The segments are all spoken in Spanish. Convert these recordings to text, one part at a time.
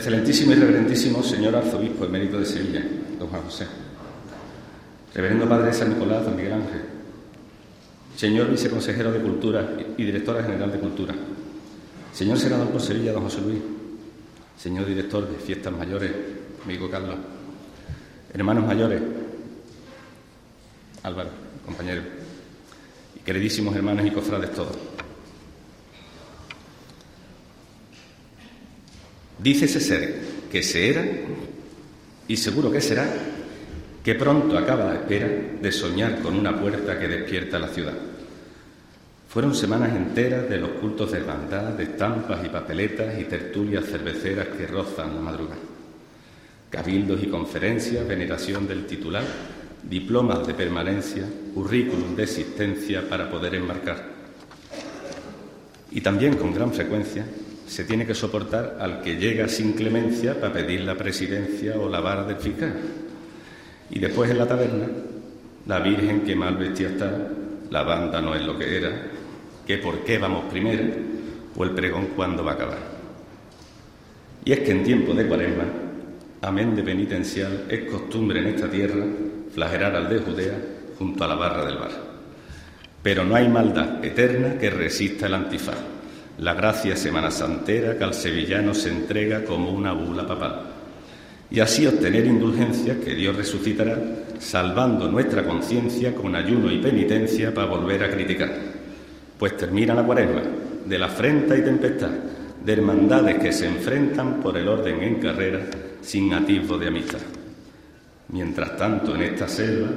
Excelentísimo y reverentísimo señor arzobispo emérito de Sevilla, don Juan José. Reverendo Padre San Nicolás, don Miguel Ángel. Señor viceconsejero de Cultura y directora general de Cultura. Señor senador por Sevilla, don José Luis. Señor director de Fiestas Mayores, amigo Carlos. Hermanos mayores, Álvaro, compañero. Y queridísimos hermanos y cofrades todos. Dícese ser que se era, y seguro que será, que pronto acaba la espera de soñar con una puerta que despierta la ciudad. Fueron semanas enteras de los cultos de hermandad, de estampas y papeletas y tertulias cerveceras que rozan la madrugada. Cabildos y conferencias, veneración del titular, diplomas de permanencia, currículum de existencia para poder enmarcar. Y también con gran frecuencia se tiene que soportar al que llega sin clemencia para pedir la presidencia o la vara del fiscal. Y después en la taberna, la Virgen que mal vestida está, la banda no es lo que era, que por qué vamos primero o el pregón cuándo va a acabar. Y es que en tiempo de cuaresma, amén de penitencial, es costumbre en esta tierra flagelar al de Judea junto a la barra del bar. Pero no hay maldad eterna que resista el antifaz la gracia semana santera que al sevillano se entrega como una bula papal, y así obtener indulgencias que Dios resucitará, salvando nuestra conciencia con ayuno y penitencia para volver a criticar. Pues termina la cuaresma de la afrenta y tempestad, de hermandades que se enfrentan por el orden en carrera sin atisbo de amistad. Mientras tanto, en esta selva,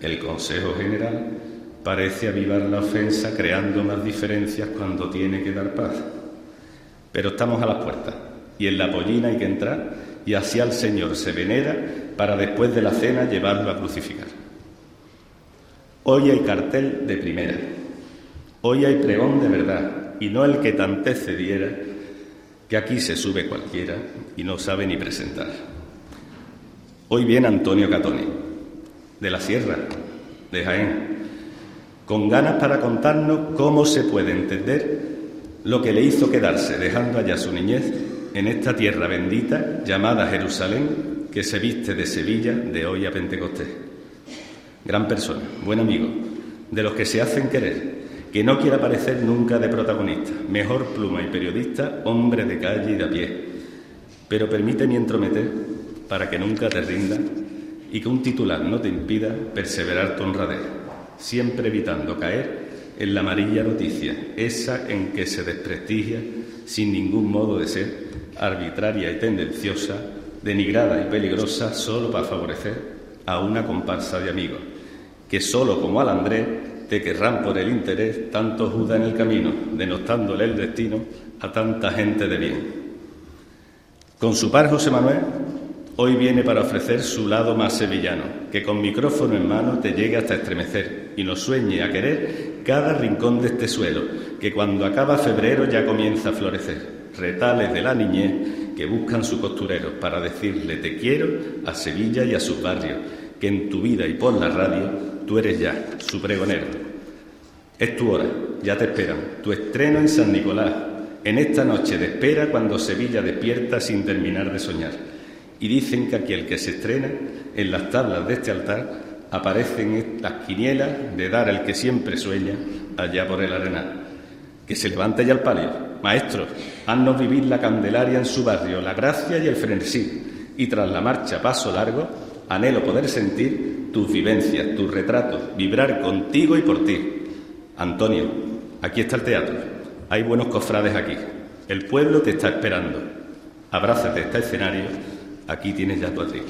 el Consejo General parece avivar la ofensa creando más diferencias cuando tiene que dar paz. Pero estamos a las puertas y en la pollina hay que entrar y así al Señor se venera para después de la cena llevarlo a crucificar. Hoy hay cartel de primera, hoy hay pregón de verdad y no el que te cediera, que aquí se sube cualquiera y no sabe ni presentar. Hoy viene Antonio Catoni, de la Sierra, de Jaén, con ganas para contarnos cómo se puede entender lo que le hizo quedarse, dejando allá su niñez, en esta tierra bendita llamada Jerusalén, que se viste de Sevilla de hoy a Pentecostés. Gran persona, buen amigo, de los que se hacen querer, que no quiere aparecer nunca de protagonista, mejor pluma y periodista, hombre de calle y de a pie. Pero permíteme entrometer para que nunca te rinda y que un titular no te impida perseverar tu honradez siempre evitando caer en la amarilla noticia, esa en que se desprestigia, sin ningún modo de ser, arbitraria y tendenciosa, denigrada y peligrosa solo para favorecer a una comparsa de amigos, que solo como al Andrés te querrán por el interés tanto Judas en el camino, denostándole el destino a tanta gente de bien. Con su par José Manuel hoy viene para ofrecer su lado más sevillano, que con micrófono en mano te llegue hasta estremecer y nos sueñe a querer cada rincón de este suelo, que cuando acaba febrero ya comienza a florecer. Retales de la niñez que buscan su costurero para decirle te quiero a Sevilla y a sus barrios, que en tu vida y por la radio tú eres ya su pregonero. Es tu hora, ya te esperan, tu estreno en San Nicolás, en esta noche de espera cuando Sevilla despierta sin terminar de soñar y dicen que aquel que se estrena en las tablas de este altar aparecen las quinielas de dar al que siempre sueña allá por el arenal. Que se levante ya el palio. Maestros, haznos vivir la Candelaria en su barrio, la gracia y el frenesí. Y tras la marcha paso largo, anhelo poder sentir tus vivencias, tus retratos, vibrar contigo y por ti. Antonio, aquí está el teatro. Hay buenos cofrades aquí. El pueblo te está esperando. Abrázate este escenario Aquí tienes ya tu atril.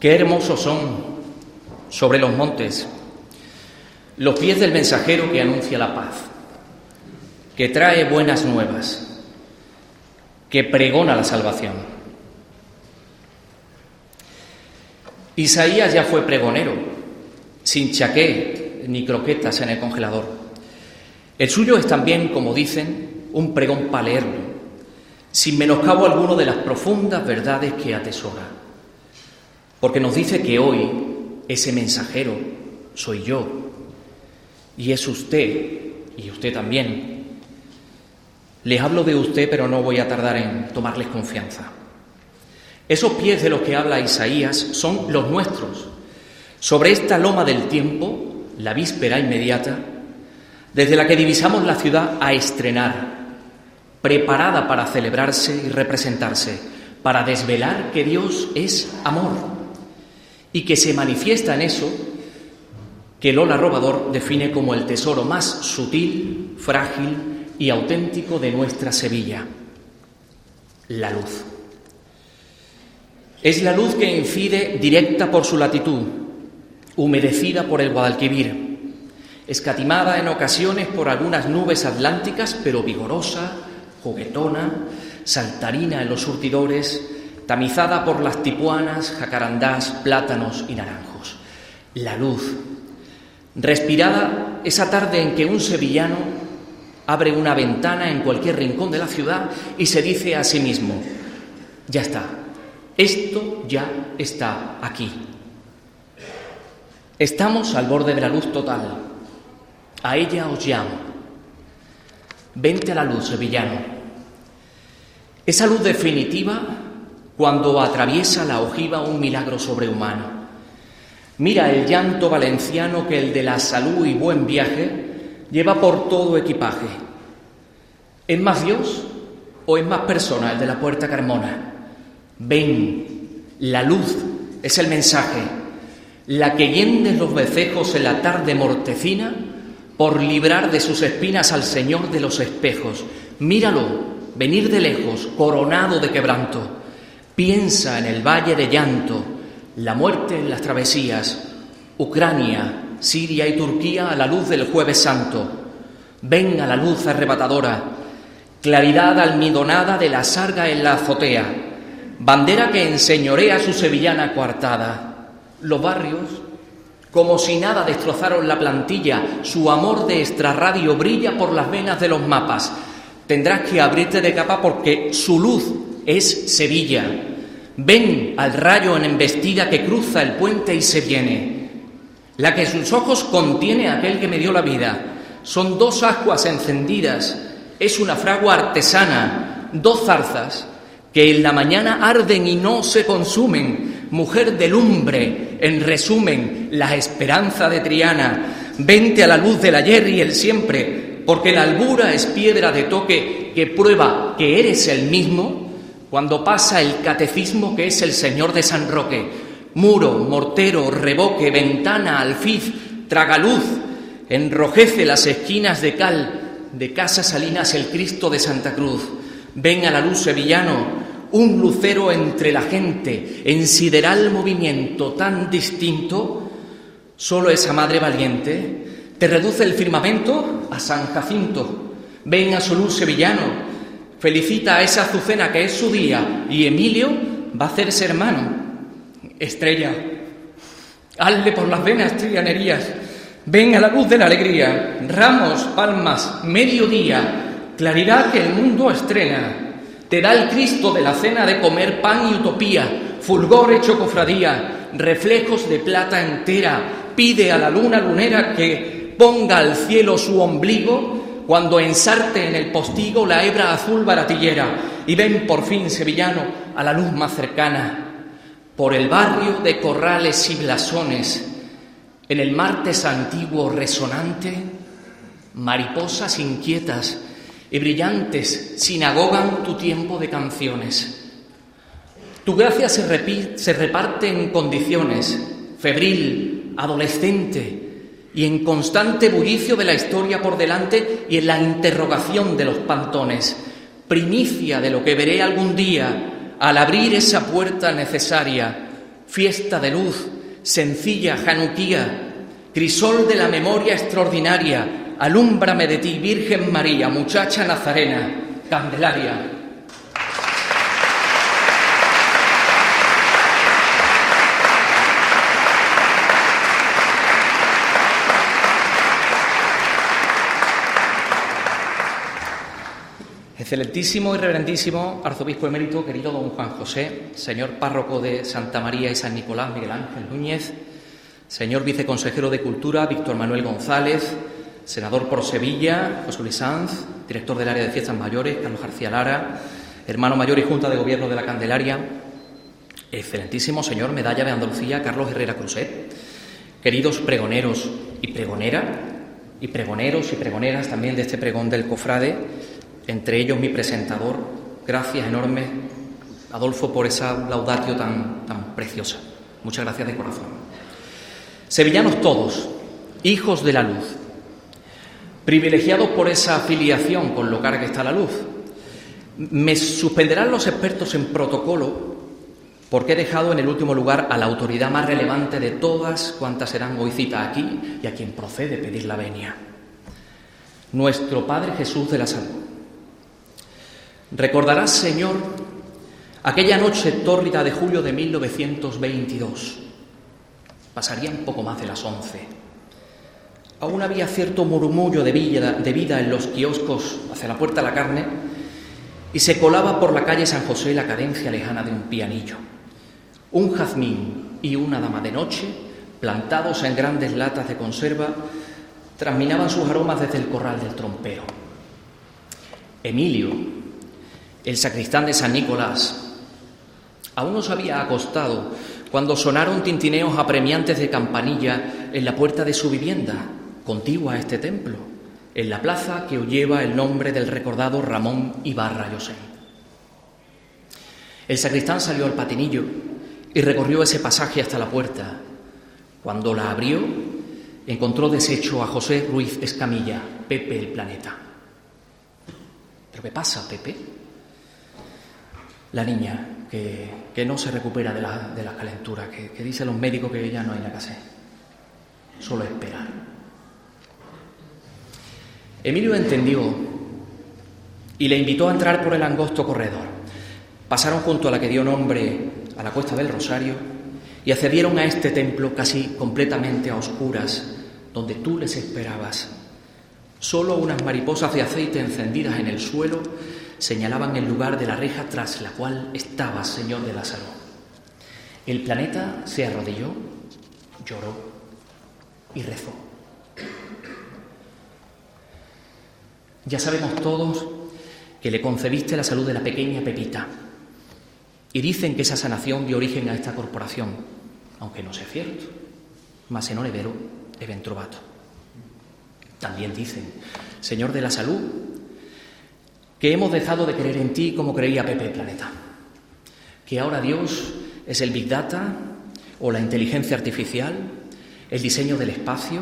Qué hermosos son sobre los montes los pies del mensajero que anuncia la paz, que trae buenas nuevas, que pregona la salvación. Isaías ya fue pregonero, sin chaqué ni croquetas en el congelador. El suyo es también, como dicen, un pregón para sin menoscabo alguno de las profundas verdades que atesora. Porque nos dice que hoy ese mensajero soy yo, y es usted, y usted también. Les hablo de usted, pero no voy a tardar en tomarles confianza. Esos pies de los que habla Isaías son los nuestros. Sobre esta loma del tiempo, la víspera inmediata, desde la que divisamos la ciudad a estrenar, preparada para celebrarse y representarse, para desvelar que Dios es amor y que se manifiesta en eso que Lola Robador define como el tesoro más sutil, frágil y auténtico de nuestra Sevilla, la luz. Es la luz que incide directa por su latitud, humedecida por el Guadalquivir, escatimada en ocasiones por algunas nubes atlánticas, pero vigorosa, juguetona, saltarina en los surtidores, tamizada por las tipuanas, jacarandás, plátanos y naranjos. La luz respirada esa tarde en que un sevillano abre una ventana en cualquier rincón de la ciudad y se dice a sí mismo, ya está, esto ya está aquí. Estamos al borde de la luz total, a ella os llamo. Vente a la luz, sevillano. Esa luz definitiva cuando atraviesa la ojiva un milagro sobrehumano Mira el llanto valenciano que el de la salud y buen viaje lleva por todo equipaje. ¿Es más Dios o es más persona el de la puerta Carmona? Ven, la luz es el mensaje, la que hiende los becejos en la tarde mortecina por librar de sus espinas al Señor de los espejos. Míralo, venir de lejos, coronado de quebranto. Piensa en el valle de llanto, la muerte en las travesías, Ucrania, Siria y Turquía a la luz del jueves santo. Ven a la luz arrebatadora, claridad almidonada de la sarga en la azotea, bandera que enseñorea su sevillana coartada. Los barrios, como si nada destrozaron la plantilla, su amor de extrarradio brilla por las venas de los mapas. Tendrás que abrirte de capa porque su luz es Sevilla Ven al rayo en embestida que cruza el puente y se viene. La que sus ojos contiene aquel que me dio la vida. Son dos aguas encendidas, es una fragua artesana, dos zarzas que en la mañana arden y no se consumen. Mujer de lumbre, en resumen, la esperanza de Triana. Vente a la luz del ayer y el siempre, porque la albura es piedra de toque que prueba que eres el mismo cuando pasa el catecismo que es el Señor de San Roque, muro, mortero, reboque, ventana, alfiz, tragaluz, enrojece las esquinas de cal, de Casa Salinas el Cristo de Santa Cruz. Ven a la luz sevillano, un lucero entre la gente, en sideral movimiento tan distinto, solo esa madre valiente te reduce el firmamento a San Jacinto. Ven a su luz sevillano, felicita a esa Azucena que es su día y Emilio va a hacerse hermano. Estrella, hazle por las venas trianerías, ven a la luz de la alegría, ramos, palmas, mediodía, claridad que el mundo estrena. Te da el Cristo de la cena de comer pan y utopía, fulgor hecho cofradía, reflejos de plata entera, pide a la luna lunera que ponga al cielo su ombligo cuando ensarte en el postigo la hebra azul baratillera y ven por fin sevillano a la luz más cercana, por el barrio de corrales y blasones, en el martes antiguo resonante, mariposas inquietas y brillantes sinagogan tu tiempo de canciones. Tu gracia se, se reparte en condiciones, febril, adolescente, y en constante bullicio de la historia por delante y en la interrogación de los pantones, primicia de lo que veré algún día al abrir esa puerta necesaria, fiesta de luz, sencilla Januquía, crisol de la memoria extraordinaria, alúmbrame de ti, Virgen María, muchacha nazarena, Candelaria. Excelentísimo y reverendísimo arzobispo emérito, querido don Juan José, señor párroco de Santa María y San Nicolás, Miguel Ángel Núñez, señor viceconsejero de Cultura, Víctor Manuel González, senador por Sevilla, José Luis Sanz, director del área de fiestas mayores, Carlos García Lara, hermano mayor y junta de gobierno de la Candelaria, excelentísimo señor medalla de Andalucía, Carlos Herrera Cruzet, queridos pregoneros y pregonera, y pregoneros y pregoneras también de este pregón del cofrade, entre ellos mi presentador. Gracias enormes, Adolfo, por esa laudatio tan, tan preciosa. Muchas gracias de corazón. Sevillanos todos, hijos de la luz, privilegiados por esa afiliación con lo cara que está la luz. Me suspenderán los expertos en protocolo porque he dejado en el último lugar a la autoridad más relevante de todas cuantas serán hoy cita aquí y a quien procede pedir la venia. Nuestro Padre Jesús de la Salud. Recordarás, Señor, aquella noche tórrida de julio de 1922. Pasarían poco más de las once. Aún había cierto murmullo de vida, de vida en los kioscos hacia la puerta de la carne y se colaba por la calle San José la cadencia lejana de un pianillo. Un jazmín y una dama de noche, plantados en grandes latas de conserva, transminaban sus aromas desde el corral del trompero. Emilio, el sacristán de San Nicolás, aún no se había acostado cuando sonaron tintineos apremiantes de campanilla en la puerta de su vivienda, contigua a este templo, en la plaza que lleva el nombre del recordado Ramón Ibarra José. El sacristán salió al patinillo y recorrió ese pasaje hasta la puerta. Cuando la abrió, encontró deshecho a José Ruiz Escamilla, Pepe el planeta. ¿Pero qué pasa, Pepe? La niña que, no se recupera de la, de calentura, que, que dicen los médicos que ya no hay nada que hacer, solo esperar. Emilio entendió y le invitó a entrar por el angosto corredor. Pasaron junto a la que dio nombre a la Cuesta del Rosario y accedieron a este templo casi completamente a oscuras, donde tú les esperabas. Solo unas mariposas de aceite encendidas en el suelo señalaban el lugar de la reja tras la cual estaba Señor de Salud. El planeta se arrodilló, lloró y rezó. Ya sabemos todos que le concebiste la salud de la pequeña Pepita. Y dicen que esa sanación dio origen a esta corporación, aunque no sea cierto. Mas en vero eventrovato. También dicen, Señor de la salud, que hemos dejado de creer en ti como creía Pepe Planeta, que ahora Dios es el Big Data o la inteligencia artificial, el diseño del espacio,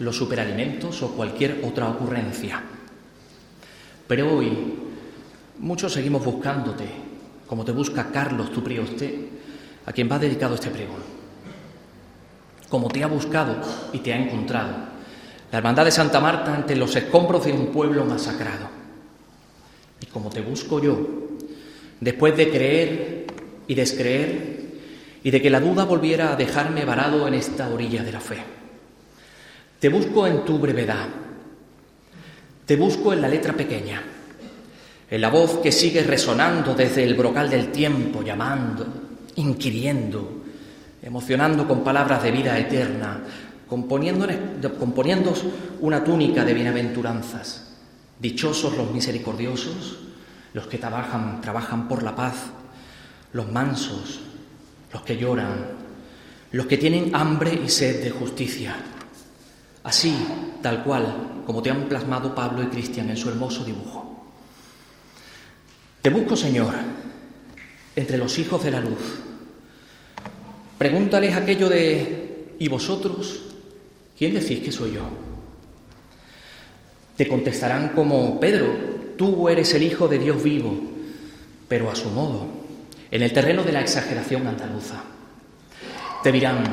los superalimentos o cualquier otra ocurrencia. Pero hoy muchos seguimos buscándote, como te busca Carlos, tu prioste, a quien va dedicado este pregón. Como te ha buscado y te ha encontrado la Hermandad de Santa Marta ante los escombros de un pueblo masacrado y como te busco yo, después de creer y descreer, y de que la duda volviera a dejarme varado en esta orilla de la fe. Te busco en tu brevedad, te busco en la letra pequeña, en la voz que sigue resonando desde el brocal del tiempo, llamando, inquiriendo, emocionando con palabras de vida eterna, componiendo una túnica de bienaventuranzas Dichosos los misericordiosos, los que trabajan, trabajan por la paz, los mansos, los que lloran, los que tienen hambre y sed de justicia. Así, tal cual, como te han plasmado Pablo y Cristian en su hermoso dibujo. Te busco, Señor, entre los hijos de la luz. Pregúntales aquello de, ¿y vosotros? ¿Quién decís que soy yo? Te contestarán como, Pedro, tú eres el Hijo de Dios vivo, pero a su modo, en el terreno de la exageración andaluza. Te dirán,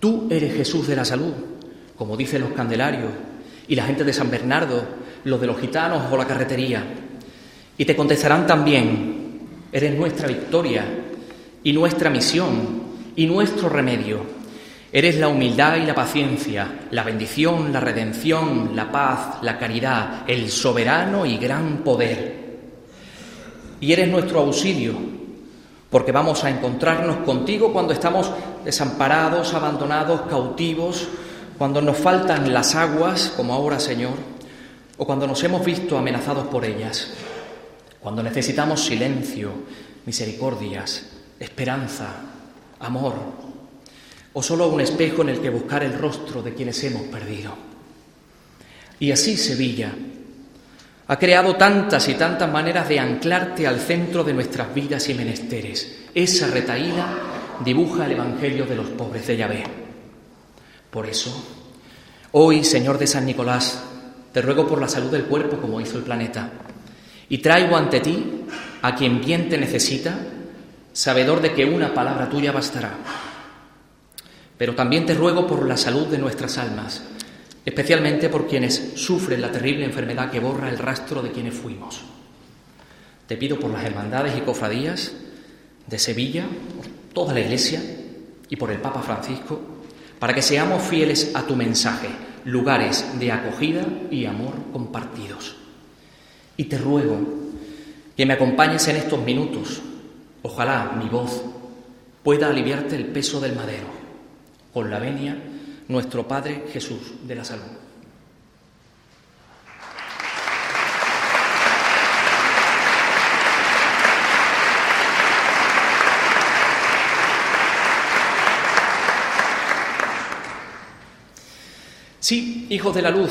tú eres Jesús de la salud, como dicen los candelarios, y la gente de San Bernardo, los de los gitanos o la carretería. Y te contestarán también, eres nuestra victoria y nuestra misión y nuestro remedio. Eres la humildad y la paciencia, la bendición, la redención, la paz, la caridad, el soberano y gran poder. Y eres nuestro auxilio, porque vamos a encontrarnos contigo cuando estamos desamparados, abandonados, cautivos, cuando nos faltan las aguas, como ahora, Señor, o cuando nos hemos visto amenazados por ellas, cuando necesitamos silencio, misericordias, esperanza, amor, o solo un espejo en el que buscar el rostro de quienes hemos perdido. Y así Sevilla ha creado tantas y tantas maneras de anclarte al centro de nuestras vidas y menesteres. Esa retaíla dibuja el Evangelio de los pobres de Yahvé. Por eso, hoy, Señor de San Nicolás, te ruego por la salud del cuerpo como hizo el planeta, y traigo ante ti a quien bien te necesita, sabedor de que una palabra tuya bastará. Pero también te ruego por la salud de nuestras almas, especialmente por quienes sufren la terrible enfermedad que borra el rastro de quienes fuimos. Te pido por las hermandades y cofradías de Sevilla, por toda la Iglesia y por el Papa Francisco, para que seamos fieles a tu mensaje, lugares de acogida y amor compartidos. Y te ruego que me acompañes en estos minutos. Ojalá mi voz pueda aliviarte el peso del madero. Con la venia, nuestro Padre Jesús de la Salud. Sí, hijos de la luz,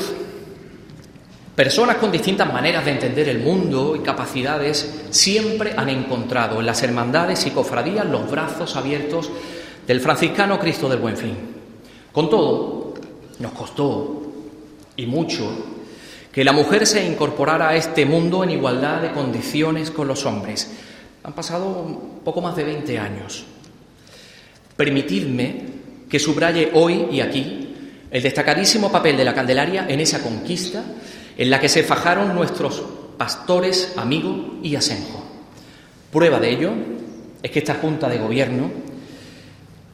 personas con distintas maneras de entender el mundo y capacidades siempre han encontrado en las hermandades y cofradías los brazos abiertos del franciscano Cristo del Buen Fin. Con todo, nos costó, y mucho, que la mujer se incorporara a este mundo en igualdad de condiciones con los hombres. Han pasado poco más de 20 años. Permitidme que subraye hoy y aquí el destacadísimo papel de la Candelaria en esa conquista en la que se fajaron nuestros pastores, Amigo y Asenjo. Prueba de ello es que esta Junta de Gobierno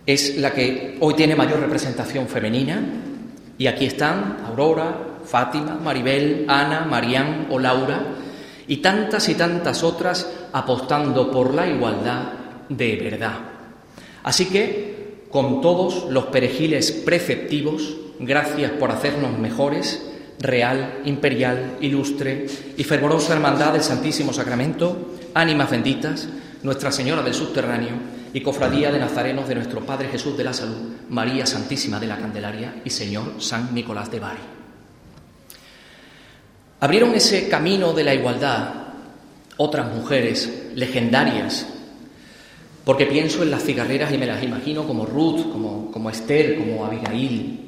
es la que hoy tiene mayor representación femenina y aquí están Aurora, Fátima, Maribel, Ana, Marían o Laura y tantas y tantas otras apostando por la igualdad de verdad. Así que, con todos los perejiles preceptivos, gracias por hacernos mejores, real, imperial, ilustre y fervorosa hermandad del Santísimo Sacramento, ánimas benditas, Nuestra Señora del Subterráneo y Cofradía de Nazarenos de nuestro Padre Jesús de la Salud, María Santísima de la Candelaria y Señor San Nicolás de Bari. Abrieron ese camino de la igualdad otras mujeres legendarias, porque pienso en las cigarreras y me las imagino como Ruth, como, como Esther, como Abigail,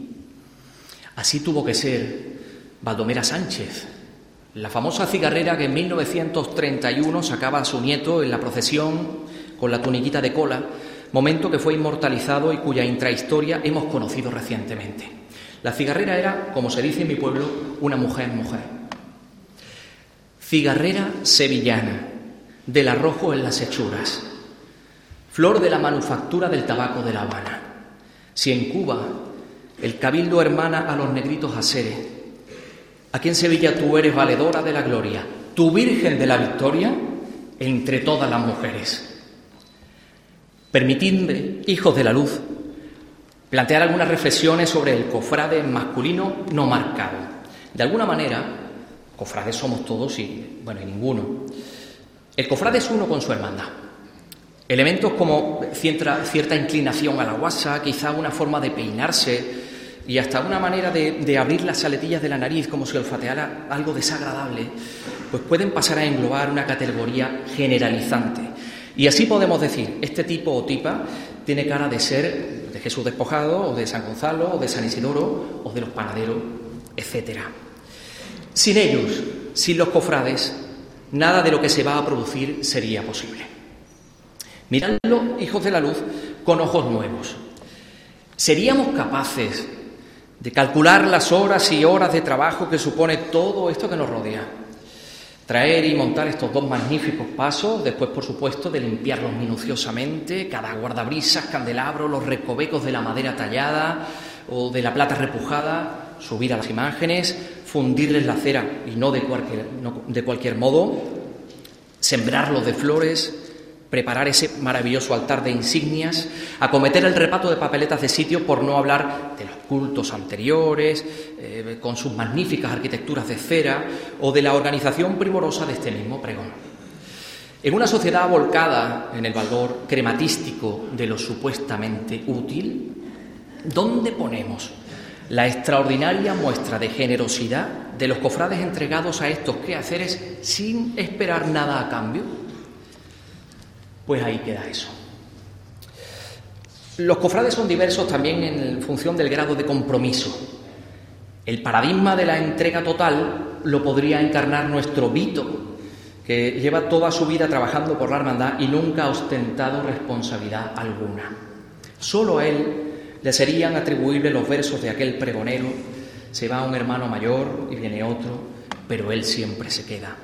Así tuvo que ser Baldomera Sánchez, la famosa cigarrera que en 1931 sacaba a su nieto en la procesión con la tuniquita de cola, momento que fue inmortalizado y cuya intrahistoria hemos conocido recientemente. La cigarrera era, como se dice en mi pueblo, una mujer mujer. Cigarrera sevillana, del arrojo en las hechuras, flor de la manufactura del tabaco de La Habana. Si en Cuba el cabildo hermana a los negritos aseres. Aquí en Sevilla tú eres valedora de la gloria, tu virgen de la victoria entre todas las mujeres. Permitidme, hijos de la luz, plantear algunas reflexiones sobre el cofrade masculino no marcado. De alguna manera, cofrades somos todos y, bueno, y ninguno. El cofrade es uno con su hermandad. Elementos como cierta, inclinación a la guasa, quizá una forma de peinarse, y hasta una manera de, abrir las aletillas de la nariz como si olfateara algo desagradable, pues pueden pasar a englobar una categoría generalizante. Y así podemos decir, este tipo o tipa tiene cara de ser de Jesús despojado, o de San Gonzalo, o de San Isidoro, o de los panaderos, etc. Sin ellos, sin los cofrades, nada de lo que se va a producir sería posible. Miradlo, hijos de la luz, con ojos nuevos ¿Seríamos capaces de calcular las horas y horas de trabajo que supone todo esto que nos rodea? Traer y montar estos dos magníficos pasos, después, por supuesto, de limpiarlos minuciosamente, cada guardabrisas, candelabro, los recovecos de la madera tallada o de la plata repujada, subir a las imágenes, fundirles la cera y no de cualquier, de cualquier modo, sembrarlos de flores, preparar ese maravilloso altar de insignias, acometer el repato de papeletas de sitio, por no hablar de los cultos anteriores, eh, con sus magníficas arquitecturas de cera, o de la organización primorosa de este mismo pregón. En una sociedad volcada en el valor crematístico de lo supuestamente útil, ¿dónde ponemos la extraordinaria muestra de generosidad de los cofrades entregados a estos quehaceres sin esperar nada a cambio? Pues ahí queda eso. Los cofrades son diversos también en función del grado de compromiso. El paradigma de la entrega total lo podría encarnar nuestro Vito, que lleva toda su vida trabajando por la hermandad y nunca ha ostentado responsabilidad alguna. Solo a él le serían atribuibles los versos de aquel pregonero, se va un hermano mayor y viene otro, pero él siempre se queda.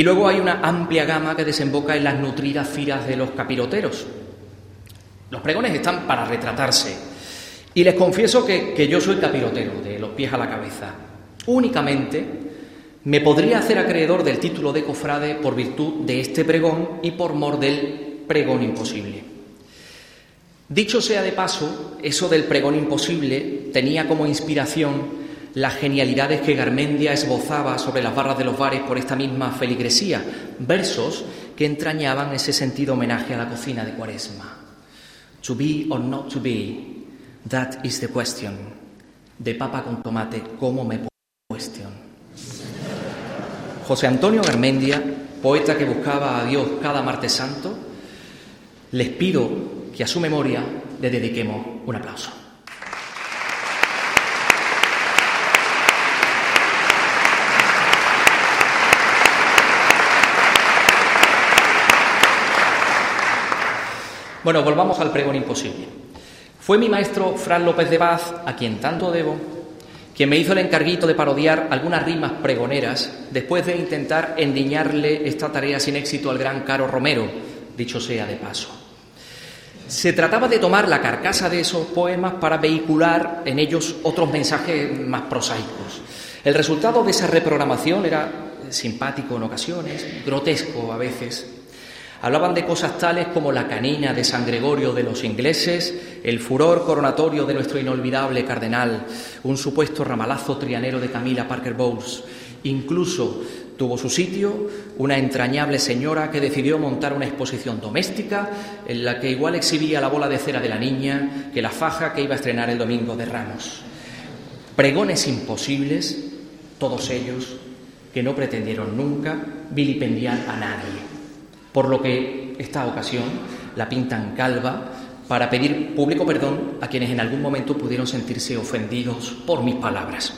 Y luego hay una amplia gama que desemboca en las nutridas firas de los capiroteros. Los pregones están para retratarse. Y les confieso que, que yo soy capirotero, de los pies a la cabeza. Únicamente me podría hacer acreedor del título de cofrade por virtud de este pregón y por mor del pregón imposible. Dicho sea de paso, eso del pregón imposible tenía como inspiración las genialidades que Garmendia esbozaba sobre las barras de los bares por esta misma feligresía, versos que entrañaban ese sentido homenaje a la cocina de Cuaresma. To be or not to be, that is the question. De papa con tomate, ¿cómo me cuestión? José Antonio Garmendia, poeta que buscaba a Dios cada martes santo, les pido que a su memoria le dediquemos un aplauso. Bueno, volvamos al pregón imposible. Fue mi maestro Fran López de Vaz, a quien tanto debo, quien me hizo el encarguito de parodiar algunas rimas pregoneras después de intentar endiñarle esta tarea sin éxito al gran Caro Romero, dicho sea de paso. Se trataba de tomar la carcasa de esos poemas para vehicular en ellos otros mensajes más prosaicos. El resultado de esa reprogramación era simpático en ocasiones, grotesco a veces, Hablaban de cosas tales como la canina de San Gregorio de los ingleses, el furor coronatorio de nuestro inolvidable cardenal, un supuesto ramalazo trianero de Camila Parker Bowles. Incluso tuvo su sitio una entrañable señora que decidió montar una exposición doméstica en la que igual exhibía la bola de cera de la niña que la faja que iba a estrenar el domingo de Ramos. Pregones imposibles, todos ellos, que no pretendieron nunca vilipendiar a nadie por lo que esta ocasión la pintan calva para pedir público perdón a quienes en algún momento pudieron sentirse ofendidos por mis palabras.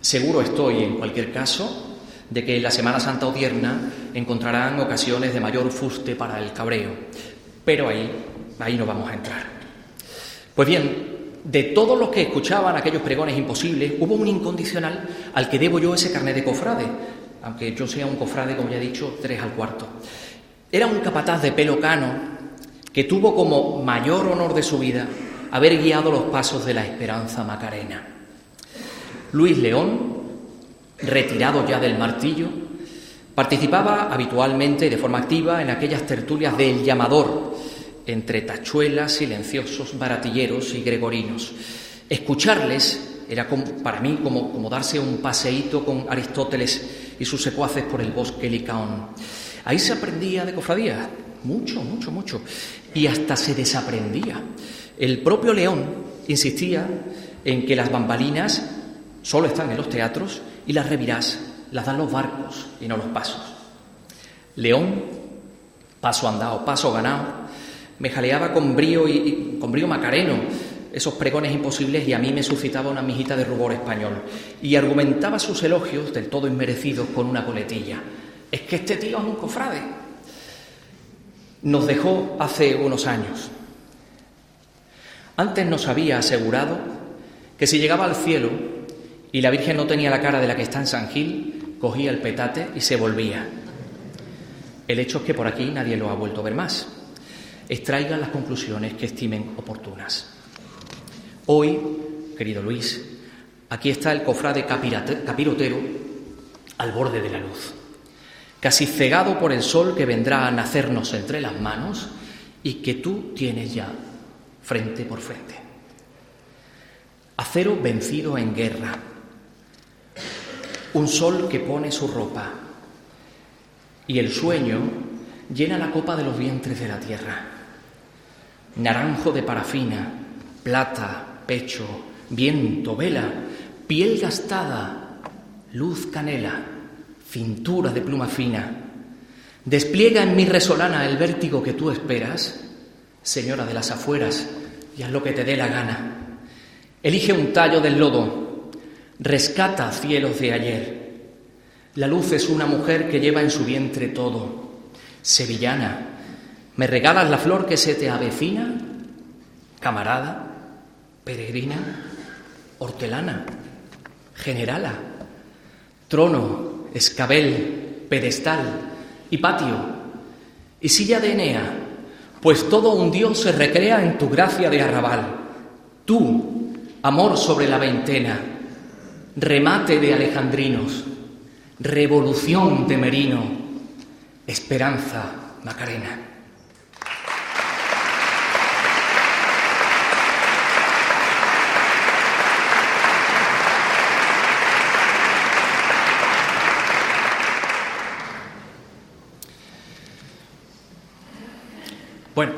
Seguro estoy, en cualquier caso, de que en la Semana Santa odierna encontrarán ocasiones de mayor fuste para el cabreo, pero ahí, ahí no vamos a entrar. Pues bien, de todos los que escuchaban aquellos pregones imposibles, hubo un incondicional al que debo yo ese carnet de cofrade, aunque yo sea un cofrade, como ya he dicho, tres al cuarto. Era un capataz de pelo cano que tuvo como mayor honor de su vida haber guiado los pasos de la esperanza macarena. Luis León, retirado ya del martillo, participaba habitualmente y de forma activa en aquellas tertulias del llamador entre tachuelas, silenciosos, baratilleros y gregorinos. Escucharles era para mí como, como darse un paseíto con Aristóteles y sus secuaces por el bosque Licaón. Ahí se aprendía de cofradía, mucho, mucho, mucho, y hasta se desaprendía. El propio León insistía en que las bambalinas solo están en los teatros y las revirás, las dan los barcos y no los pasos. León, paso andado, paso ganado, me jaleaba con brío y con brío macareno esos pregones imposibles y a mí me suscitaba una mijita de rubor español. Y argumentaba sus elogios, del todo inmerecidos, con una coletilla. Es que este tío es un cofrade. Nos dejó hace unos años. Antes nos había asegurado que si llegaba al cielo y la Virgen no tenía la cara de la que está en San Gil, cogía el petate y se volvía. El hecho es que por aquí nadie lo ha vuelto a ver más. Extraigan las conclusiones que estimen oportunas. Hoy, querido Luis, aquí está el cofrade capirotero al borde de la luz, casi cegado por el sol que vendrá a nacernos entre las manos y que tú tienes ya frente por frente. Acero vencido en guerra, un sol que pone su ropa y el sueño llena la copa de los vientres de la tierra. Naranjo de parafina, plata, pecho, viento, vela, piel gastada, luz canela, cintura de pluma fina. Despliega en mi resolana el vértigo que tú esperas, señora de las afueras, y haz lo que te dé la gana. Elige un tallo del lodo, rescata cielos de ayer. La luz es una mujer que lleva en su vientre todo. Sevillana, ¿me regalas la flor que se te avecina? Camarada, peregrina, hortelana, generala, trono, escabel, pedestal y patio y silla de Enea, pues todo un dios se recrea en tu gracia de arrabal. Tú, amor sobre la veintena, remate de alejandrinos, revolución de Merino, esperanza Macarena. Bueno,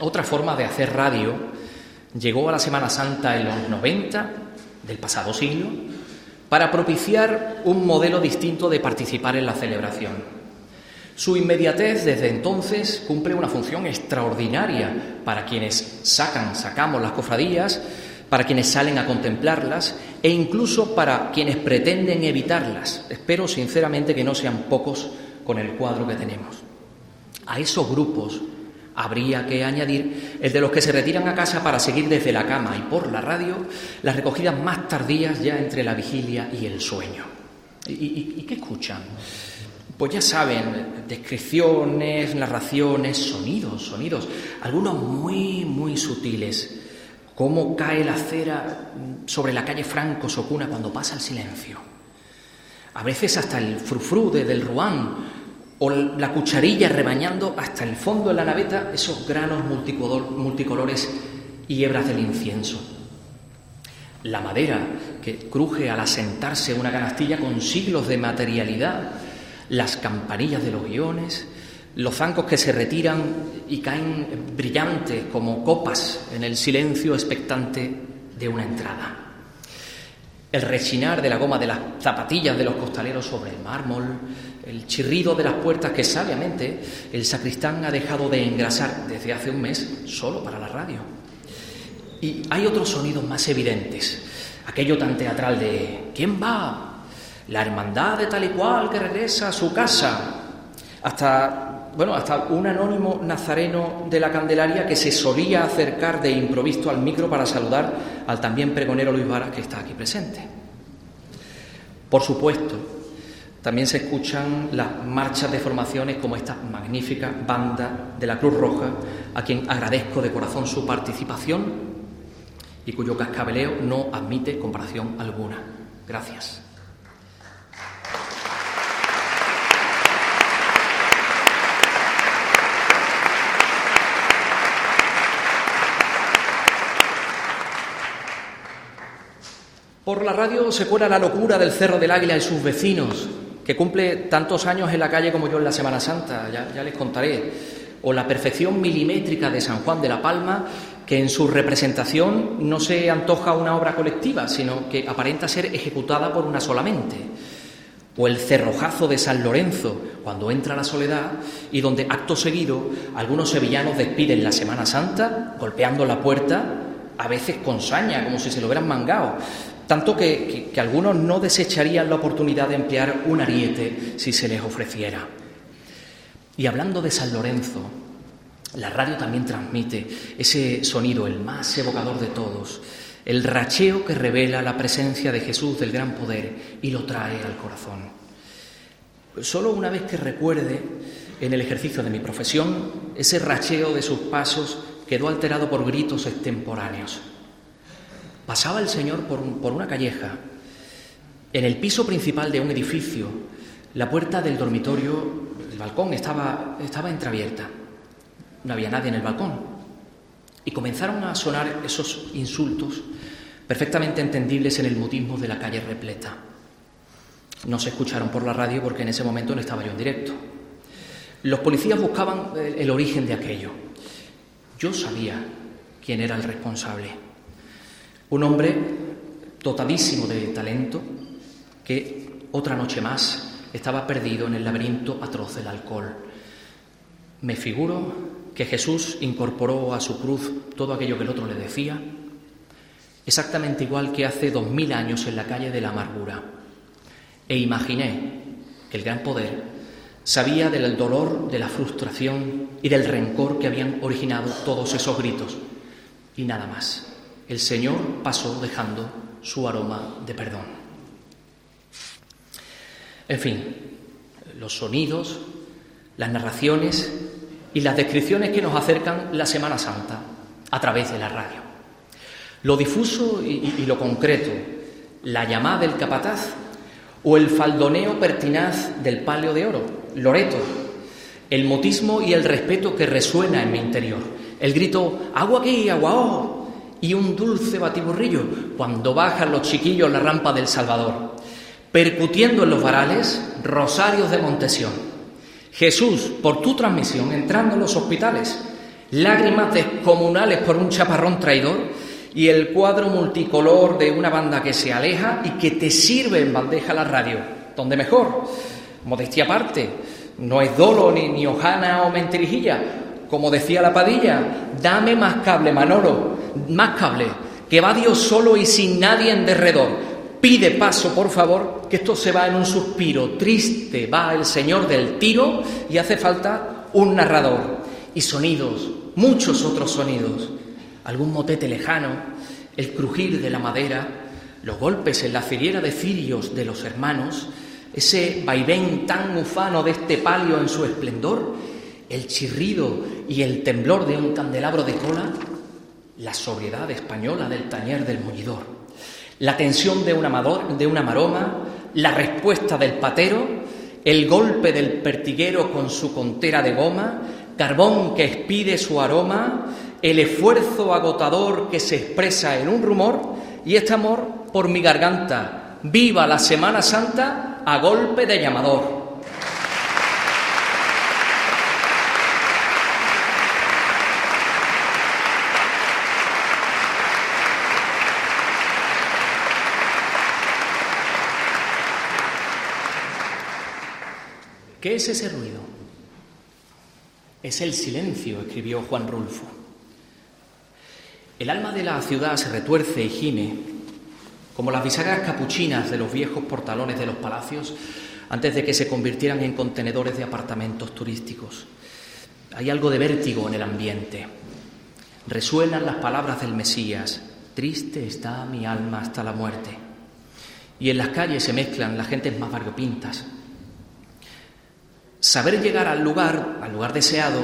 otra forma de hacer radio llegó a la Semana Santa en los 90 del pasado siglo para propiciar un modelo distinto de participar en la celebración. Su inmediatez desde entonces cumple una función extraordinaria para quienes sacan, sacamos las cofradías, para quienes salen a contemplarlas e incluso para quienes pretenden evitarlas. Espero sinceramente que no sean pocos con el cuadro que tenemos. A esos grupos habría que añadir el de los que se retiran a casa para seguir desde la cama y por la radio las recogidas más tardías ya entre la vigilia y el sueño. ¿Y, qué escuchan? Pues ya saben, descripciones, narraciones, sonidos, sonidos, algunos muy, muy sutiles. Cómo cae la cera sobre la calle Franco Socuna cuando pasa el silencio. A veces hasta el frufru del Ruán o la cucharilla rebañando hasta el fondo de la naveta esos granos multicolores y hebras del incienso. La madera que cruje al asentarse una canastilla con siglos de materialidad, las campanillas de los guiones, los zancos que se retiran y caen brillantes como copas en el silencio expectante de una entrada. El rechinar de la goma de las zapatillas de los costaleros sobre el mármol, el chirrido de las puertas que sabiamente el sacristán ha dejado de engrasar desde hace un mes solo para la radio. Y hay otros sonidos más evidentes, aquello tan teatral de ¿quién va? La hermandad de tal y cual que regresa a su casa. Hasta, bueno, hasta un anónimo nazareno de la Candelaria que se solía acercar de improviso al micro para saludar al también pregonero Luis Vara que está aquí presente. Por supuesto, también se escuchan las marchas de formaciones como esta magnífica banda de la Cruz Roja, a quien agradezco de corazón su participación y cuyo cascabeleo no admite comparación alguna. Gracias. Por la radio se cuela la locura del Cerro del Águila y sus vecinos, que cumple tantos años en la calle como yo en la Semana Santa, ya, les contaré, o la perfección milimétrica de San Juan de la Palma, que en su representación no se antoja una obra colectiva, sino que aparenta ser ejecutada por una solamente, o el cerrojazo de San Lorenzo, cuando entra la soledad y donde acto seguido algunos sevillanos despiden la Semana Santa golpeando la puerta, a veces con saña, como si se lo hubieran mangado, tanto que, algunos no desecharían la oportunidad de emplear un ariete si se les ofreciera. Y hablando de San Lorenzo, La radio también transmite ese sonido, el más evocador de todos, el racheo que revela la presencia de Jesús del gran poder y lo trae al corazón. Solo una vez que recuerde en el ejercicio de mi profesión, ese racheo de sus pasos quedó alterado por gritos extemporáneos. Pasaba el Señor por, por una calleja. En el piso principal de un edificio, la puerta del dormitorio, el balcón, estaba, estaba entreabierta. No había nadie en el balcón. Y comenzaron a sonar esos insultos perfectamente entendibles en el mutismo de la calle repleta. No se escucharon por la radio porque en ese momento no estaba yo en directo. Los policías buscaban el origen de aquello. Yo sabía quién era el responsable. Un hombre dotadísimo de talento que otra noche más estaba perdido en el laberinto atroz del alcohol. Me figuro que Jesús incorporó a su cruz todo aquello que el otro le decía, exactamente igual que hace dos mil años en la calle de la amargura. E imaginé que el gran poder sabía del dolor, de la frustración y del rencor que habían originado todos esos gritos. Y nada más. El Señor pasó dejando su aroma de perdón. En fin, los sonidos, las narraciones, y las descripciones que nos acercan la Semana Santa a través de la radio. Lo difuso y, lo concreto, la llamada del capataz o el faldoneo pertinaz del palio de oro, Loreto, el motismo y el respeto que resuena en mi interior, el grito agua aquí, agua oh, y un dulce batiburrillo cuando bajan los chiquillos la rampa del Salvador, percutiendo en los varales rosarios de Montesión Jesús, por tu transmisión, entrando en los hospitales, lágrimas descomunales por un chaparrón traidor y el cuadro multicolor de una banda que se aleja y que te sirve en bandeja la radio. Donde mejor, modestia aparte, no es dolo ni, ni hojana o mentirijilla. Como decía la padilla, dame más cable, Manolo, más cable, que va Dios solo y sin nadie en derredor. Pide paso, por favor, que esto se va en un suspiro. Triste va el señor del tiro y hace falta un narrador. Y sonidos, muchos otros sonidos. Algún motete lejano, el crujir de la madera, los golpes en la filiera de cirios de los hermanos, ese vaivén tan ufano de este palio en su esplendor, el chirrido y el temblor de un candelabro de cola, la sobriedad española del tañer del muñidor la tensión de una, de una maroma, la respuesta del patero, el golpe del pertiguero con su contera de goma, carbón que expide su aroma, el esfuerzo agotador que se expresa en un rumor y este amor por mi garganta. Viva la Semana Santa a golpe de llamador. ¿Qué es ese ruido? Es el silencio, escribió Juan Rulfo. El alma de la ciudad se retuerce y gime, como las bisagras capuchinas de los viejos portalones de los palacios antes de que se convirtieran en contenedores de apartamentos turísticos. Hay algo de vértigo en el ambiente. Resuenan las palabras del Mesías, triste está mi alma hasta la muerte. Y en las calles se mezclan las gentes más variopintas, Saber llegar al lugar, al lugar deseado,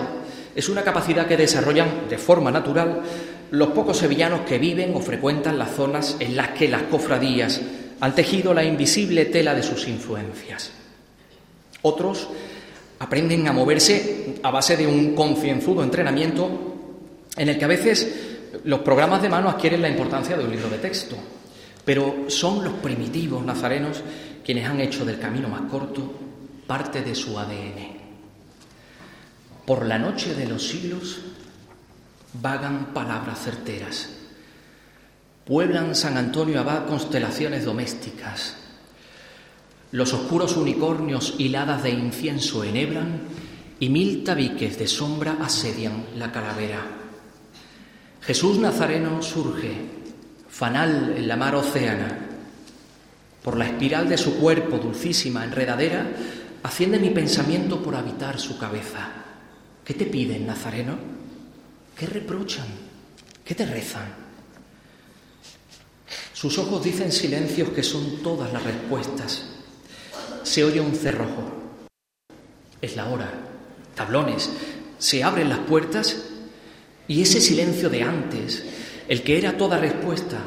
es una capacidad que desarrollan de forma natural los pocos sevillanos que viven o frecuentan las zonas en las que las cofradías han tejido la invisible tela de sus influencias. Otros aprenden a moverse a base de un concienzudo entrenamiento en el que a veces los programas de mano adquieren la importancia de un libro de texto, pero son los primitivos nazarenos quienes han hecho del camino más corto parte de su ADN. Por la noche de los siglos vagan palabras certeras. Pueblan San Antonio Abad constelaciones domésticas. Los oscuros unicornios hiladas de incienso enhebran y mil tabiques de sombra asedian la calavera. Jesús Nazareno surge, fanal en la mar océana. Por la espiral de su cuerpo, dulcísima enredadera, Asciende mi pensamiento por habitar su cabeza. ¿Qué te piden, Nazareno? ¿Qué reprochan? ¿Qué te rezan? Sus ojos dicen silencios que son todas las respuestas. Se oye un cerrojo. Es la hora. Tablones. Se abren las puertas y ese silencio de antes, el que era toda respuesta,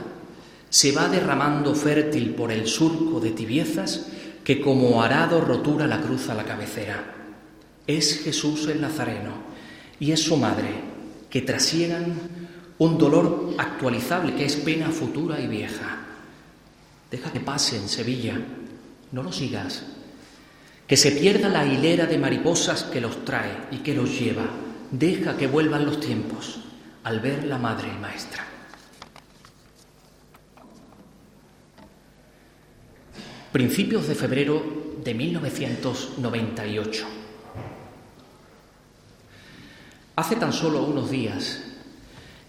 se va derramando fértil por el surco de tibiezas que como arado rotura la cruz a la cabecera. Es Jesús el Nazareno y es su madre, que trasiegan un dolor actualizable que es pena futura y vieja. Deja que pase en Sevilla, no lo sigas. Que se pierda la hilera de mariposas que los trae y que los lleva. Deja que vuelvan los tiempos al ver la madre maestra. Principios de febrero de 1998. Hace tan solo unos días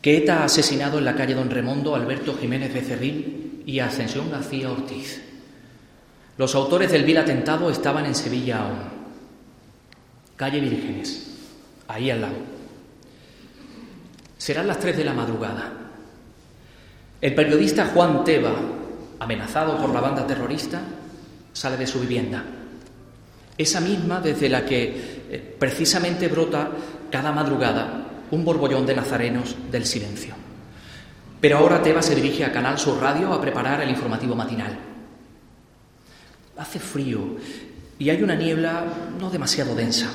que ETA ha asesinado en la calle Don Remondo a Alberto Jiménez Becerril y a Ascensión García Ortiz. Los autores del vil atentado estaban en Sevilla aún. Calle Vírgenes, ahí al lado. Serán las tres de la madrugada. El periodista Juan Teba, amenazado por la banda terrorista, sale de su vivienda. Esa misma desde la que eh, precisamente brota cada madrugada un borbollón de nazarenos del silencio. Pero ahora Teba se dirige a Canal Sur Radio a preparar el informativo matinal. Hace frío y hay una niebla no demasiado densa.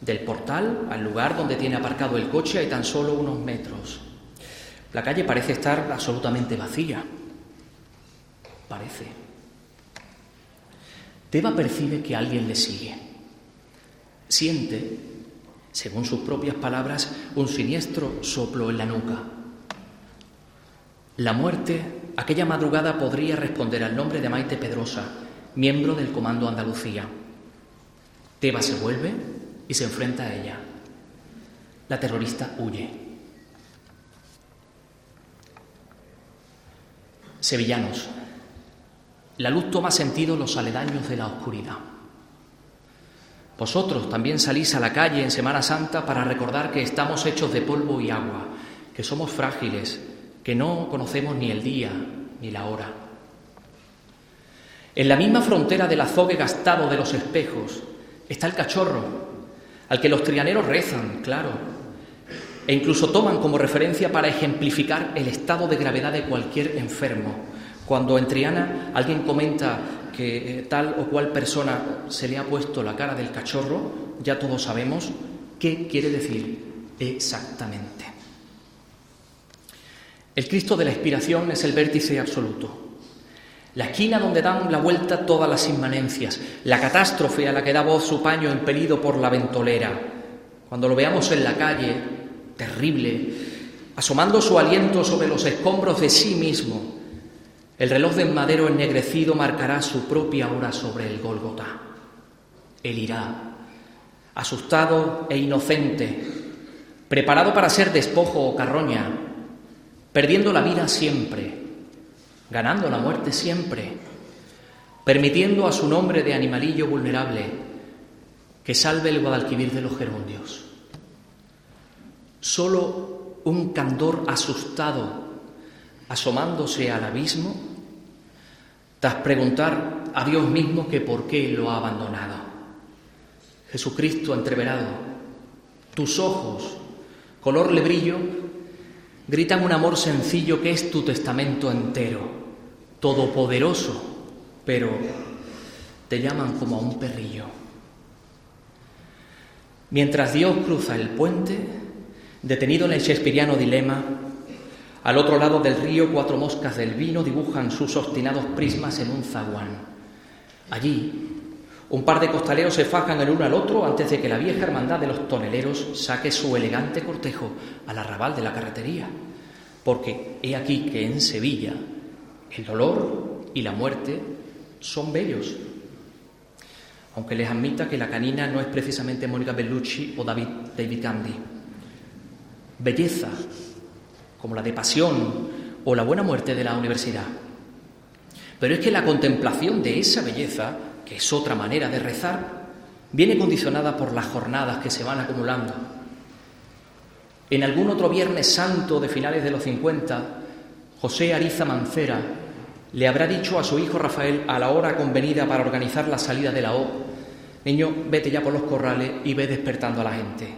Del portal al lugar donde tiene aparcado el coche hay tan solo unos metros. La calle parece estar absolutamente vacía. Parece. Teba percibe que alguien le sigue. Siente según sus propias palabras, un siniestro soplo en la nuca. La muerte, aquella madrugada, podría responder al nombre de Maite Pedrosa, miembro del Comando Andalucía. Teba se vuelve y se enfrenta a ella. La terrorista huye. Sevillanos. La luz toma sentido los aledaños de la oscuridad. Vosotros también salís a la calle en Semana Santa para recordar que estamos hechos de polvo y agua, que somos frágiles, que no conocemos ni el día ni la hora. En la misma frontera del azogue gastado de los espejos está el cachorro, al que los trianeros rezan, claro, e incluso toman como referencia para ejemplificar el estado de gravedad de cualquier enfermo. Cuando en Triana alguien comenta que eh, tal o cual persona se le ha puesto la cara del cachorro, ya todos sabemos qué quiere decir exactamente. El Cristo de la expiración es el vértice absoluto, la esquina donde dan la vuelta todas las inmanencias, la catástrofe a la que da voz su paño impelido por la ventolera. Cuando lo veamos en la calle, terrible, asomando su aliento sobre los escombros de sí mismo, el reloj de madero ennegrecido marcará su propia hora sobre el Gólgota. Él irá, asustado e inocente, preparado para ser despojo o carroña, perdiendo la vida siempre, ganando la muerte siempre, permitiendo a su nombre de animalillo vulnerable que salve el Guadalquivir de los gerundios. Solo un candor asustado asomándose al abismo, tras preguntar a Dios mismo que por qué lo ha abandonado. Jesucristo entreverado, tus ojos, color lebrillo, gritan un amor sencillo que es tu testamento entero, todopoderoso, pero te llaman como a un perrillo. Mientras Dios cruza el puente, detenido en el shakespeariano dilema, al otro lado del río, cuatro moscas del vino dibujan sus obstinados prismas en un zaguán. Allí, un par de costaleros se fajan el uno al otro antes de que la vieja hermandad de los toneleros saque su elegante cortejo al arrabal de la carretería. Porque he aquí que en Sevilla el dolor y la muerte son bellos. Aunque les admita que la canina no es precisamente Mónica Bellucci o David, David Candy. Belleza como la de pasión o la buena muerte de la universidad. Pero es que la contemplación de esa belleza, que es otra manera de rezar, viene condicionada por las jornadas que se van acumulando. En algún otro Viernes Santo de finales de los 50, José Ariza Mancera le habrá dicho a su hijo Rafael a la hora convenida para organizar la salida de la O, niño, vete ya por los corrales y ve despertando a la gente.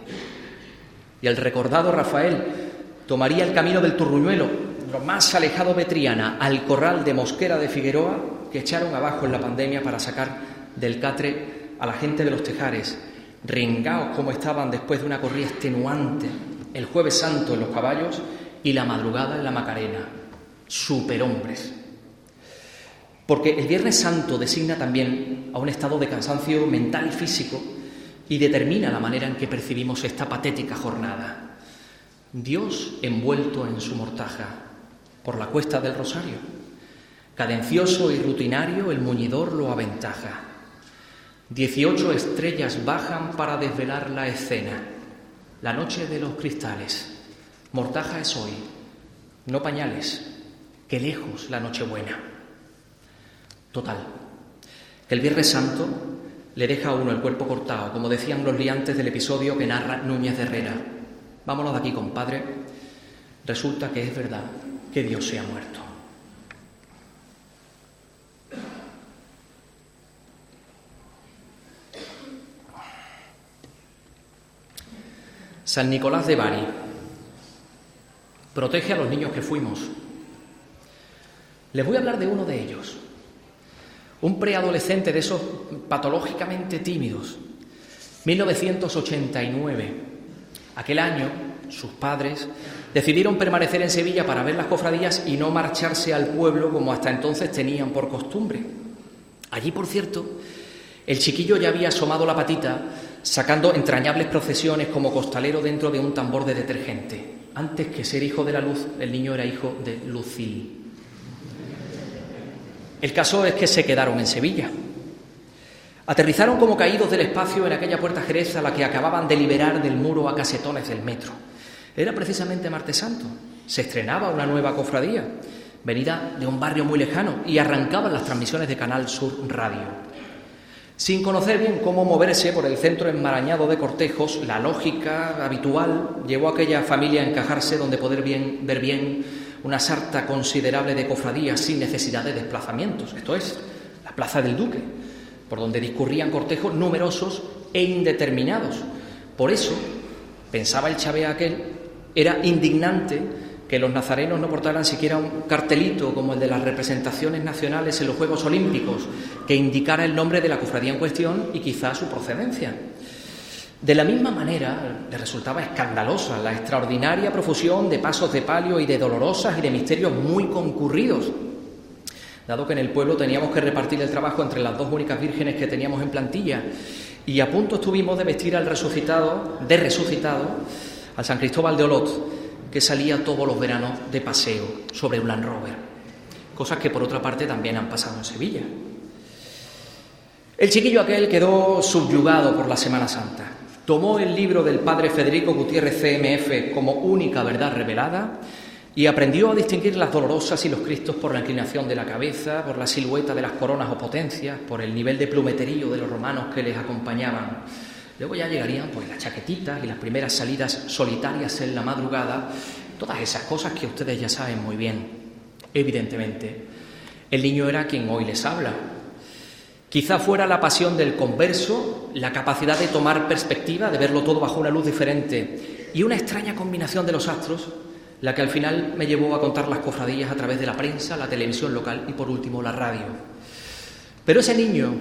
Y el recordado Rafael tomaría el camino del Turruñuelo, lo más alejado de Triana, al corral de Mosquera de Figueroa, que echaron abajo en la pandemia para sacar del catre a la gente de los tejares, ringaos como estaban después de una corrida extenuante, el jueves santo en los caballos y la madrugada en la Macarena. Superhombres. Porque el Viernes Santo designa también a un estado de cansancio mental y físico y determina la manera en que percibimos esta patética jornada. Dios envuelto en su mortaja por la cuesta del Rosario. Cadencioso y rutinario, el muñidor lo aventaja. Dieciocho estrellas bajan para desvelar la escena. La noche de los cristales. Mortaja es hoy, no pañales, que lejos la Nochebuena. Total, que el Viernes Santo le deja a uno el cuerpo cortado, como decían los liantes del episodio que narra Núñez de Herrera. Vámonos de aquí, compadre. Resulta que es verdad que Dios se ha muerto. San Nicolás de Bari protege a los niños que fuimos. Les voy a hablar de uno de ellos, un preadolescente de esos patológicamente tímidos. 1989. Aquel año, sus padres decidieron permanecer en Sevilla para ver las cofradías y no marcharse al pueblo como hasta entonces tenían por costumbre. Allí, por cierto, el chiquillo ya había asomado la patita sacando entrañables procesiones como costalero dentro de un tambor de detergente. Antes que ser hijo de la luz, el niño era hijo de Lucil. El caso es que se quedaron en Sevilla. Aterrizaron como caídos del espacio en aquella puerta jerez a la que acababan de liberar del muro a casetones del metro. Era precisamente martes santo. Se estrenaba una nueva cofradía, venida de un barrio muy lejano, y arrancaban las transmisiones de Canal Sur Radio. Sin conocer bien cómo moverse por el centro enmarañado de cortejos, la lógica habitual llevó a aquella familia a encajarse donde poder ver bien una sarta considerable de cofradías sin necesidad de desplazamientos, esto es, la Plaza del Duque, por donde discurrían cortejos numerosos e indeterminados. Por eso, pensaba el Chávez aquel, era indignante que los nazarenos no portaran siquiera un cartelito como el de las representaciones nacionales en los Juegos Olímpicos, que indicara el nombre de la cofradía en cuestión y quizá su procedencia. De la misma manera, le resultaba escandalosa la extraordinaria profusión de pasos de palio y de dolorosas y de misterios muy concurridos, dado que en el pueblo teníamos que repartir el trabajo entre las dos únicas vírgenes que teníamos en plantilla, y a punto estuvimos de vestir al resucitado, de resucitado, al San Cristóbal de Olot, que salía todos los veranos de paseo sobre un Land Rover, cosas que por otra parte también han pasado en Sevilla. El chiquillo aquel quedó subyugado por la Semana Santa. Tomó el libro del padre Federico Gutiérrez CMF como única verdad revelada y aprendió a distinguir las dolorosas y los cristos por la inclinación de la cabeza, por la silueta de las coronas o potencias, por el nivel de plumeterío de los romanos que les acompañaban Luego ya llegarían pues las chaquetitas y las primeras salidas solitarias en la madrugada, todas esas cosas que ustedes ya saben muy bien. Evidentemente, el niño era quien hoy les habla. Quizá fuera la pasión del converso, la capacidad de tomar perspectiva, de verlo todo bajo una luz diferente y una extraña combinación de los astros, la que al final me llevó a contar las cofradías a través de la prensa, la televisión local y por último la radio. Pero ese niño,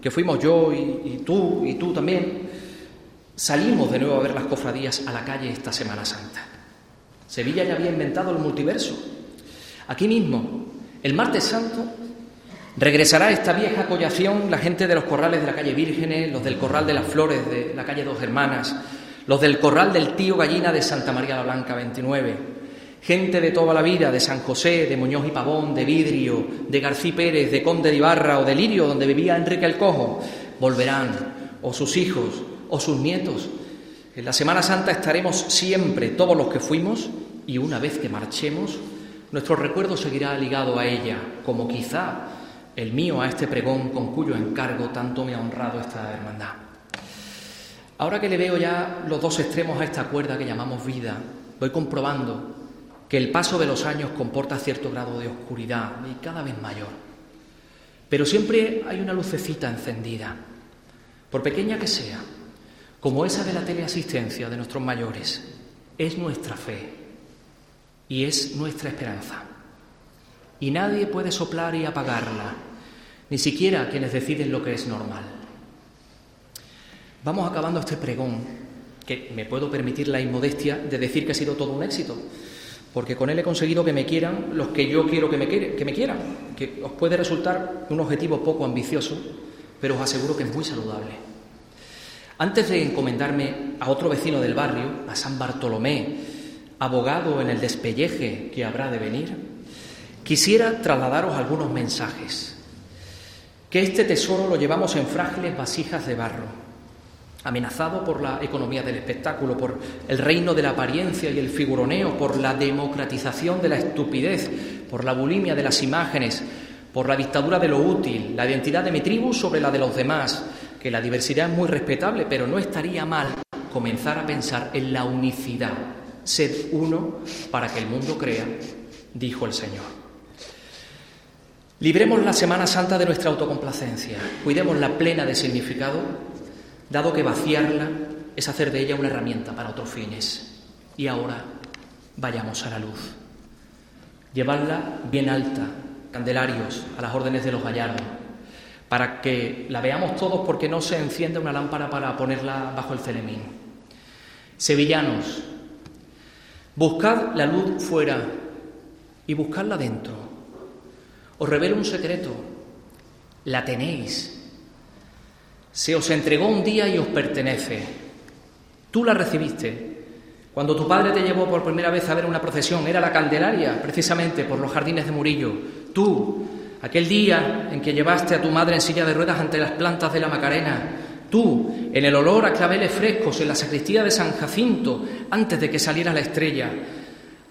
que fuimos yo y, tú y tú también, Salimos de nuevo a ver las cofradías a la calle esta Semana Santa. Sevilla ya había inventado el multiverso. Aquí mismo, el martes santo, regresará esta vieja collación la gente de los corrales de la calle Vírgenes, los del corral de las flores de la calle Dos Hermanas, los del corral del tío Gallina de Santa María la Blanca 29, gente de toda la vida, de San José, de Muñoz y Pavón, de Vidrio, de García Pérez, de Conde de Ibarra o de Lirio, donde vivía Enrique el Cojo, volverán, o sus hijos, o sus nietos. En la Semana Santa estaremos siempre todos los que fuimos y una vez que marchemos, nuestro recuerdo seguirá ligado a ella, como quizá el mío a este pregón con cuyo encargo tanto me ha honrado esta hermandad. Ahora que le veo ya los dos extremos a esta cuerda que llamamos vida, voy comprobando que el paso de los años comporta cierto grado de oscuridad y cada vez mayor. Pero siempre hay una lucecita encendida, por pequeña que sea, como esa de la teleasistencia de nuestros mayores. Es nuestra fe y es nuestra esperanza. Y nadie puede soplar y apagarla, ni siquiera quienes deciden lo que es normal. Vamos acabando este pregón, que me puedo permitir la inmodestia de decir que ha sido todo un éxito, porque con él he conseguido que me quieran los que yo quiero que me, que me quieran, que os puede resultar un objetivo poco ambicioso, pero os aseguro que es muy saludable. Antes de encomendarme a otro vecino del barrio, a San Bartolomé, abogado en el despelleje que habrá de venir, quisiera trasladaros algunos mensajes. Que este tesoro lo llevamos en frágiles vasijas de barro, amenazado por la economía del espectáculo, por el reino de la apariencia y el figuroneo, por la democratización de la estupidez, por la bulimia de las imágenes, por la dictadura de lo útil, la identidad de mi tribu sobre la de los demás, que la diversidad es muy respetable, pero no estaría mal comenzar a pensar en la unicidad, ser uno para que el mundo crea, dijo el Señor. Libremos la Semana Santa de nuestra autocomplacencia, cuidemos la plena de significado dado que vaciarla es hacer de ella una herramienta para otros fines. Y ahora vayamos a la luz. Llevarla bien alta, candelarios, a las órdenes de los gallardos, para que la veamos todos porque no se enciende una lámpara para ponerla bajo el celemín. Sevillanos, buscad la luz fuera y buscadla dentro. Os revelo un secreto, la tenéis se os entregó un día y os pertenece. Tú la recibiste. Cuando tu padre te llevó por primera vez a ver una procesión, era la Candelaria, precisamente por los jardines de Murillo. Tú, aquel día en que llevaste a tu madre en silla de ruedas ante las plantas de la Macarena. Tú, en el olor a claveles frescos en la sacristía de San Jacinto, antes de que saliera la estrella.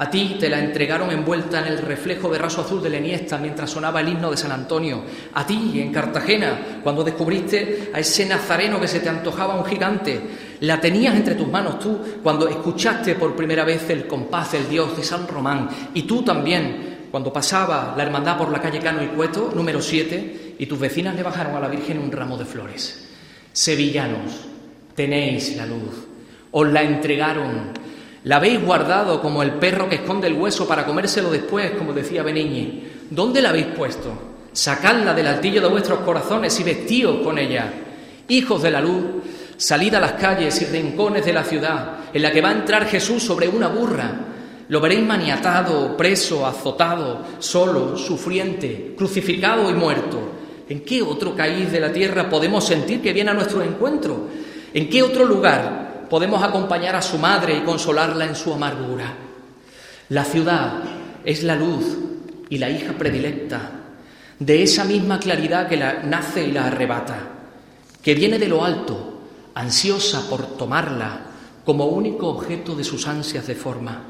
A ti te la entregaron envuelta en el reflejo de raso azul de la Iniesta mientras sonaba el himno de San Antonio. A ti, en Cartagena, cuando descubriste a ese nazareno que se te antojaba un gigante. La tenías entre tus manos tú cuando escuchaste por primera vez el compás del Dios de San Román. Y tú también, cuando pasaba la hermandad por la calle Cano y Cueto, número 7, y tus vecinas le bajaron a la Virgen un ramo de flores. Sevillanos, tenéis la luz. Os la entregaron la habéis guardado como el perro que esconde el hueso para comérselo después, como decía Beniñi. ¿Dónde la habéis puesto? Sacadla del altillo de vuestros corazones y vestíos con ella. Hijos de la luz, salid a las calles y rincones de la ciudad, en la que va a entrar Jesús sobre una burra. Lo veréis maniatado, preso, azotado, solo, sufriente, crucificado y muerto. ¿En qué otro caíz de la tierra podemos sentir que viene a nuestro encuentro? ¿En qué otro lugar podemos acompañar a su madre y consolarla en su amargura. La ciudad es la luz y la hija predilecta de esa misma claridad que la nace y la arrebata, que viene de lo alto, ansiosa por tomarla como único objeto de sus ansias de forma.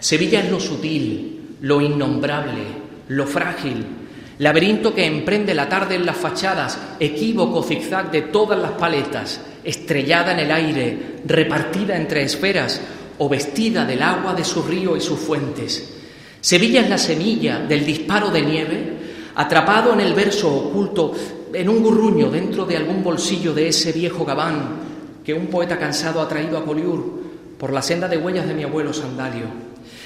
Sevilla es lo sutil, lo innombrable, lo frágil, laberinto que emprende la tarde en las fachadas, equívoco zigzag de todas las paletas, estrellada en el aire, repartida entre esferas o vestida del agua de su río y sus fuentes. Sevilla es la semilla del disparo de nieve, atrapado en el verso oculto en un gurruño dentro de algún bolsillo de ese viejo gabán que un poeta cansado ha traído a Poliur por la senda de huellas de mi abuelo Sandalio.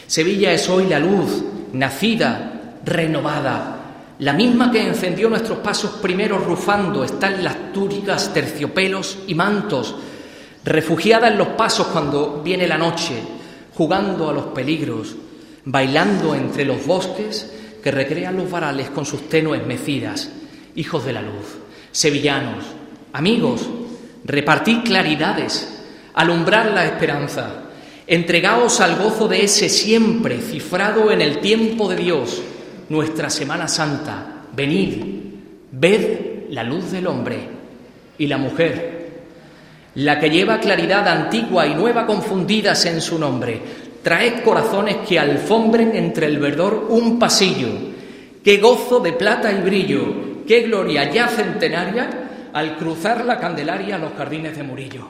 Sevilla es hoy la luz, nacida, renovada, la misma que encendió nuestros pasos primeros rufando está en las túnicas, terciopelos y mantos, refugiada en los pasos cuando viene la noche, jugando a los peligros, bailando entre los bosques que recrean los varales con sus tenues mecidas, hijos de la luz, sevillanos, amigos, repartid claridades, alumbrar la esperanza, entregaos al gozo de ese siempre cifrado en el tiempo de Dios, nuestra Semana Santa. Venid, ved la luz del hombre y la mujer, la que lleva claridad antigua y nueva confundidas en su nombre. Traed corazones que alfombren entre el verdor un pasillo. Qué gozo de plata y brillo, qué gloria ya centenaria al cruzar la Candelaria a los jardines de Murillo.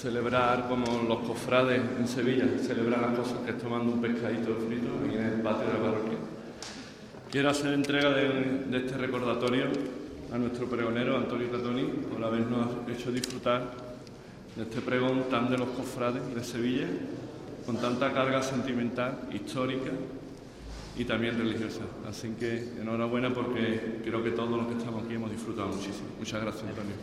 Celebrar como los cofrades en Sevilla, celebrar las cosas que es tomando un pescadito frito aquí en el patio de la parroquia, quiero hacer entrega de, de este recordatorio a nuestro pregonero Antonio Tatoni por habernos hecho disfrutar de este pregón tan de los cofrades de Sevilla, con tanta carga sentimental, histórica y también religiosa. Así que enhorabuena porque creo que todos los que estamos aquí hemos disfrutado muchísimo. Muchas gracias, Antonio.